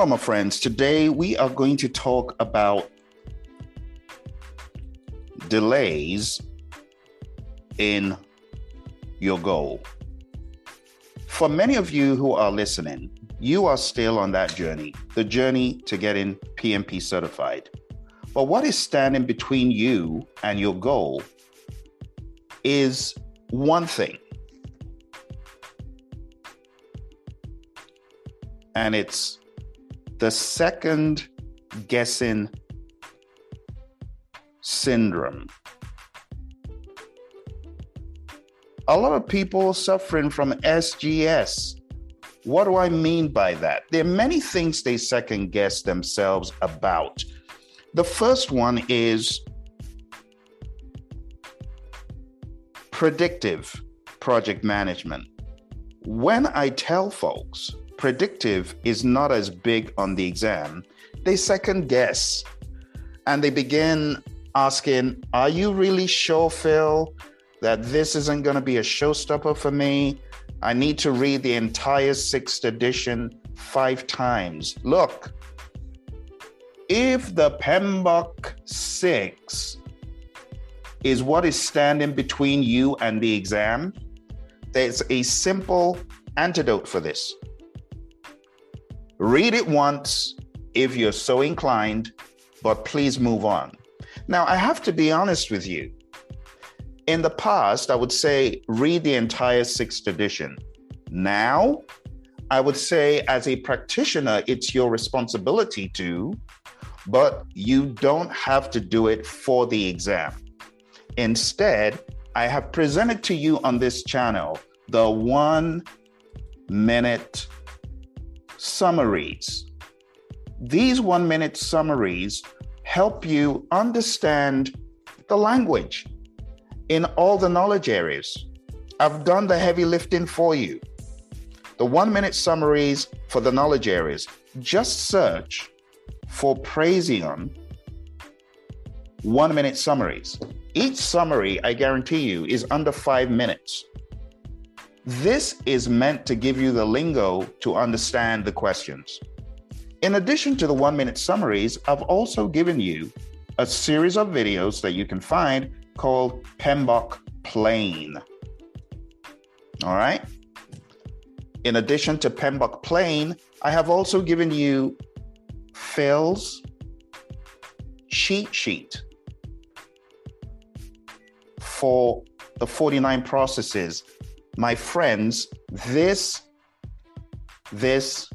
Hello, my friends. Today we are going to talk about delays in your goal. For many of you who are listening, you are still on that journey, the journey to getting PMP certified. But what is standing between you and your goal is one thing. And it's the second guessing syndrome. A lot of people suffering from SGS. What do I mean by that? There are many things they second guess themselves about. The first one is predictive project management. When I tell folks predictive is not as big on the exam, they second guess and they begin asking, Are you really sure, Phil, that this isn't going to be a showstopper for me? I need to read the entire sixth edition five times. Look, if the PMBOK 6 is what is standing between you and the exam, there's a simple antidote for this. Read it once if you're so inclined, but please move on. Now, I have to be honest with you. In the past, I would say read the entire sixth edition. Now, I would say as a practitioner, it's your responsibility to, but you don't have to do it for the exam. Instead, I have presented to you on this channel the one minute summaries. These one minute summaries help you understand the language in all the knowledge areas. I've done the heavy lifting for you. The one minute summaries for the knowledge areas. Just search for Praizion one minute summaries. Each summary, I guarantee you, is under five minutes. This is meant to give you the lingo to understand the questions. In addition to the one minute summaries, I've also given you a series of videos that you can find called PMBOK Plain. All right. In addition to PMBOK Plain, I have also given you Phil's cheat sheet for the 49 processes my friends, this, this,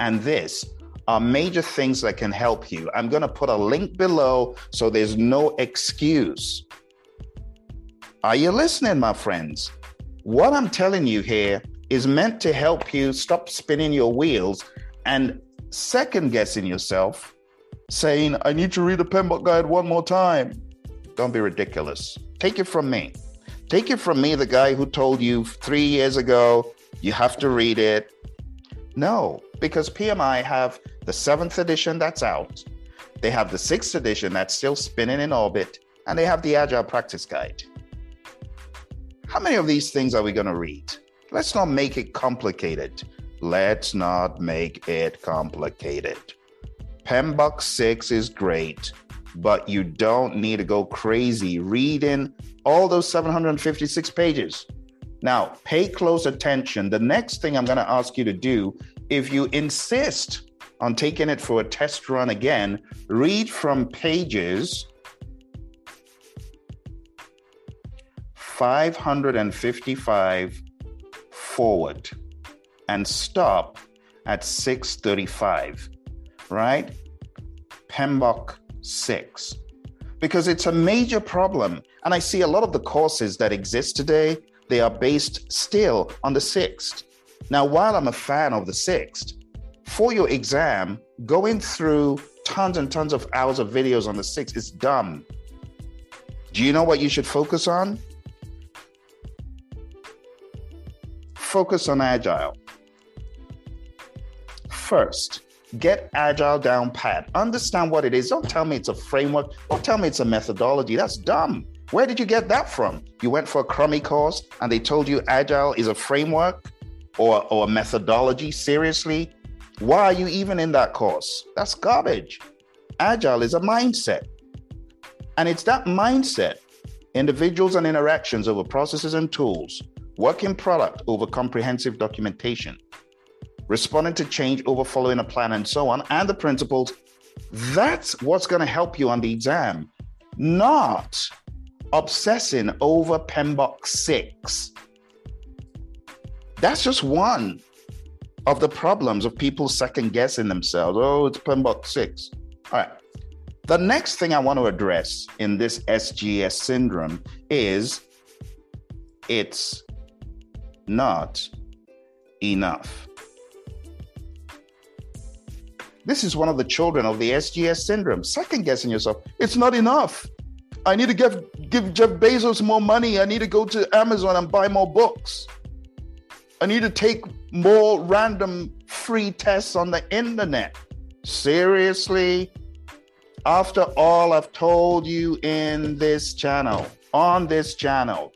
and this are major things that can help you. I'm going to put a link below so there's no excuse. Are you listening, my friends? What I'm telling you here is meant to help you stop spinning your wheels and second guessing yourself, saying, I need to read the PMBOK guide one more time. Don't be ridiculous. Take it from me. Take it from me, the guy who told you three years ago you have to read it. No, because PMI have the seventh edition that's out, they have the sixth edition that's still spinning in orbit, and they have the Agile Practice Guide. How many of these things are we going to read? Let's not make it complicated. Let's not make it complicated. PMBOK 6 is great, but you don't need to go crazy reading all those 756 pages. Now, pay close attention. The next thing I'm going to ask you to do, if you insist on taking it for a test run again, read from pages 555 forward. and stop at 635, right? PMBOK 6. Because it's a major problem. And I see a lot of the courses that exist today, they are based still on the sixth. Now, while I'm a fan of the sixth, for your exam, going through tons and tons of hours of videos on the sixth is dumb. Do you know what you should focus on? Focus on agile. First, get agile down pat. Understand what it is. Don't tell me it's a framework. Don't tell me it's a methodology. That's dumb. Where did you get that from? You went for a crummy course and they told you agile is a framework or, or a methodology? Seriously? Why are you even in that course? That's garbage. Agile is a mindset. And it's that mindset, individuals and interactions over processes and tools, working product over comprehensive documentation, responding to change over following a plan, and so on, and the principles. That's what's going to help you on the exam, not obsessing over PMBOK 6. That's just one of the problems of people second guessing themselves. Oh, it's PMBOK 6. All right. The next thing I want to address in this SGS syndrome is it's not enough. This is one of the children of the SGS syndrome. Second guessing yourself. It's not enough. I need to give, give Jeff Bezos more money. I need to go to Amazon and buy more books. I need to take more random free tests on the internet. Seriously? After all I've told you in this channel, on this channel,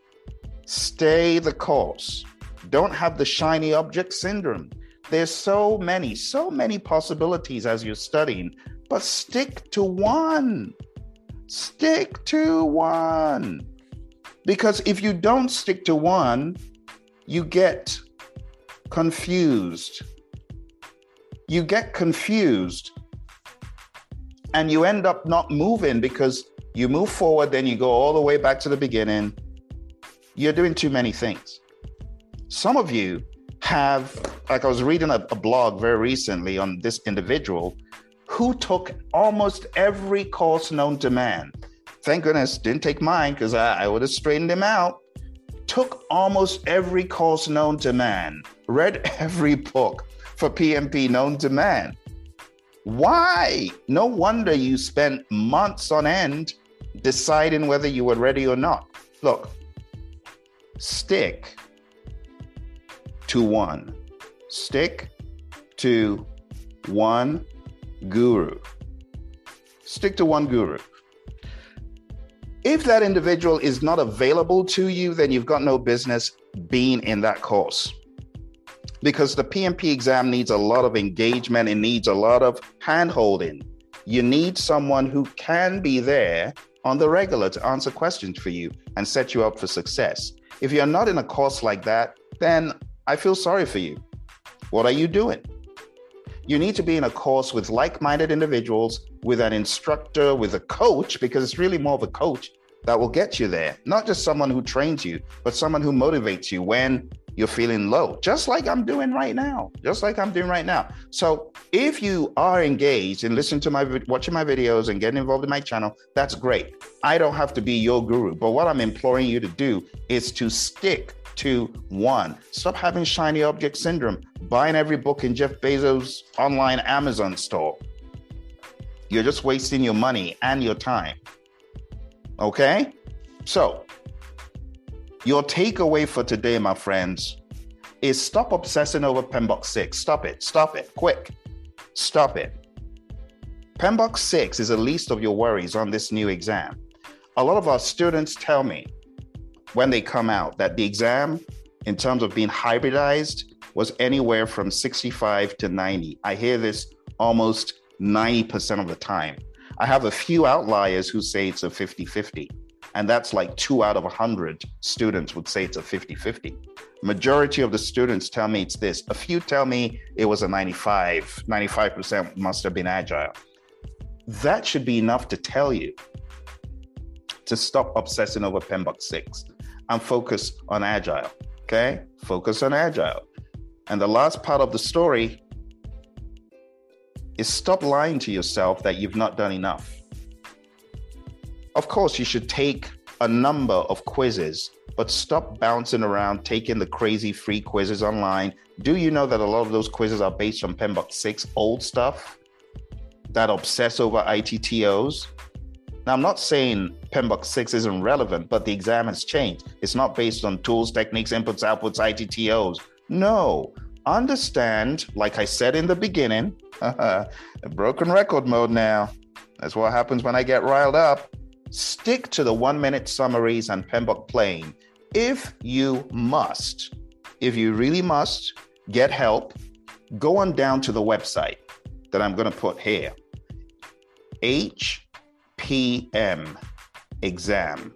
stay the course. Don't have the shiny object syndrome. There's so many, so many possibilities as you're studying, but stick to one. Stick to one. Because if you don't stick to one, you get confused. You get confused and you end up not moving because you move forward, then you go all the way back to the beginning. You're doing too many things. Some of you have, like I was reading a, a blog very recently on this individual who took almost every course known to man. Thank goodness didn't take mine because I, I would have straightened him out. Took almost every course known to man read every book for PMP known to man. Why? No wonder you spent months on end deciding whether you were ready or not. Look, stick to one. Stick to one guru. Stick to one guru. If that individual is not available to you, then you've got no business being in that course because the PMP exam needs a lot of engagement, it needs a lot of hand holding. You need someone who can be there on the regular to answer questions for you and set you up for success. If you're not in a course like that, then I feel sorry for you. What are you doing? You need to be in a course with like minded individuals, with an instructor, with a coach, because it's really more of a coach that will get you there. Not just someone who trains you, but someone who motivates you when you're feeling low, just like I'm doing right now, just like I'm doing right now. So if you are engaged and listen to my watching my videos and getting involved in my channel, that's great. I don't have to be your guru, but what I'm imploring you to do is to stick to one. Stop having shiny object syndrome, buying every book in Jeff Bezos' online Amazon store. You're just wasting your money and your time. Okay? So, your takeaway for today, my friends, is stop obsessing over PMBOK 6. Stop it. Stop it. Quick. Stop it. PMBOK 6 is the least of your worries on this new exam. A lot of our students tell me when they come out that the exam, in terms of being hybridized, was anywhere from 65 to 90. I hear this almost 90% of the time. I have a few outliers who say it's a 50 50. And that's like two out of 100 students would say it's a 50 50. Majority of the students tell me it's this. A few tell me it was a 95, 95% must have been agile. That should be enough to tell you to stop obsessing over PMBOK 6 and focus on agile. Okay? Focus on agile. And the last part of the story is stop lying to yourself that you've not done enough. Of course, you should take a number of quizzes, but stop bouncing around taking the crazy free quizzes online. Do you know that a lot of those quizzes are based on PMBOK 6 old stuff that obsess over ITTOs? Now, I'm not saying PMBOK 6 isn't relevant, but the exam has changed. It's not based on tools, techniques, inputs, outputs, ITTOs. No. Understand, like I said in the beginning, broken record mode now. That's what happens when I get riled up. Stick to the one minute summaries and PMBOK plain. If you must, if you really must get help, go on down to the website that I'm going to put here. HPM exam.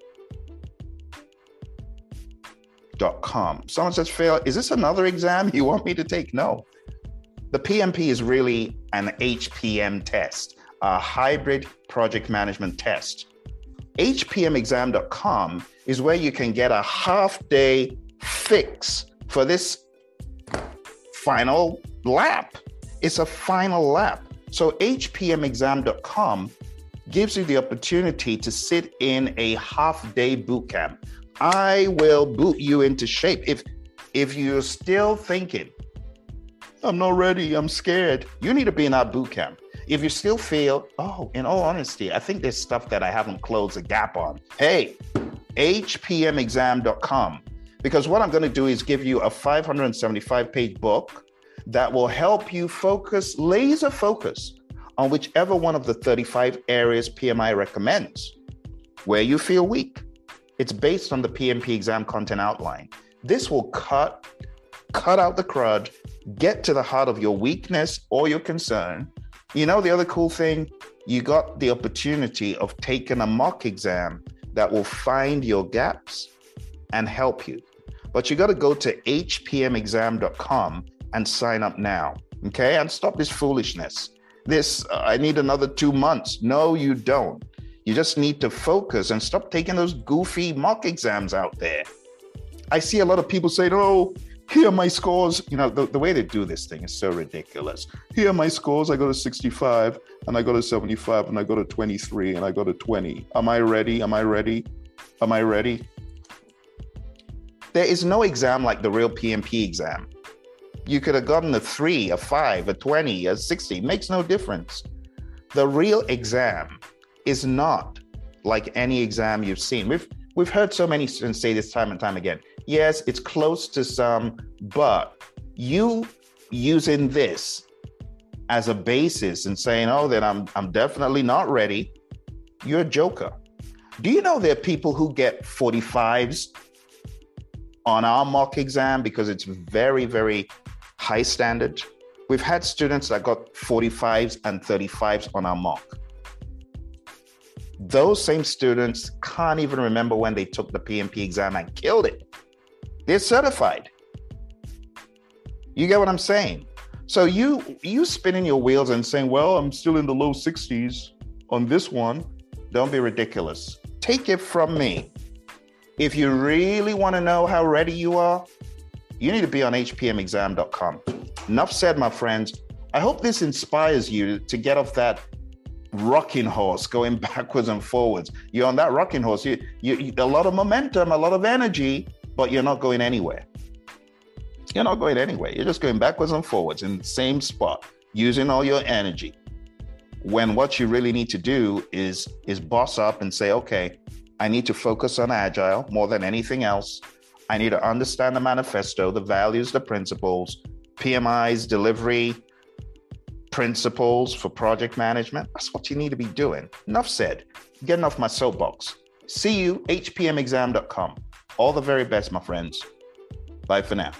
Dot com. Someone says, Phil, is this another exam you want me to take? No. The PMP is really an HPM test, a hybrid project management test hpmexam.com is where you can get a half day fix for this final lap. It's a final lap. So hpmexam.com gives you the opportunity to sit in a half day boot camp. I will boot you into shape. If if you're still thinking, I'm not ready, I'm scared, you need to be in our boot camp. If you still feel, oh, in all honesty, I think there's stuff that I haven't closed a gap on. Hey, hpmexam.com. Because what I'm going to do is give you a 575 page book that will help you focus, laser focus on whichever one of the 35 areas PMI recommends where you feel weak. It's based on the PMP exam content outline. This will cut cut out the crud, get to the heart of your weakness or your concern, you know, the other cool thing, you got the opportunity of taking a mock exam that will find your gaps and help you. But you got to go to hpmexam.com and sign up now. Okay. And stop this foolishness. This, uh, I need another two months. No, you don't. You just need to focus and stop taking those goofy mock exams out there. I see a lot of people say, oh, here are my scores. You know, the, the way they do this thing is so ridiculous. Here are my scores. I got a 65 and I got a 75 and I got a 23 and I got a 20. Am I ready? Am I ready? Am I ready? There is no exam like the real PMP exam. You could have gotten a three, a five, a 20, a 60. It makes no difference. The real exam is not like any exam you've seen. We've we've heard so many students say this time and time again. Yes, it's close to some, but you using this as a basis and saying, "Oh, then I'm I'm definitely not ready," you're a joker. Do you know there are people who get 45s on our mock exam because it's very, very high standard? We've had students that got 45s and 35s on our mock. Those same students can't even remember when they took the PMP exam and killed it. They're certified. You get what I'm saying? So you you spinning your wheels and saying, "Well, I'm still in the low 60s on this one." Don't be ridiculous. Take it from me. If you really want to know how ready you are, you need to be on hpmexam.com. Enough said, my friends. I hope this inspires you to get off that rocking horse going backwards and forwards. You're on that rocking horse. You, you, a lot of momentum, a lot of energy, but you're not going anywhere. You're not going anywhere. You're just going backwards and forwards in the same spot, using all your energy. When what you really need to do is is boss up and say, okay, I need to focus on agile more than anything else. I need to understand the manifesto, the values, the principles, PMI's delivery principles for project management. That's what you need to be doing. Enough said. Getting off my soapbox. See you, hpmexam.com. All the very best, my friends. Bye for now.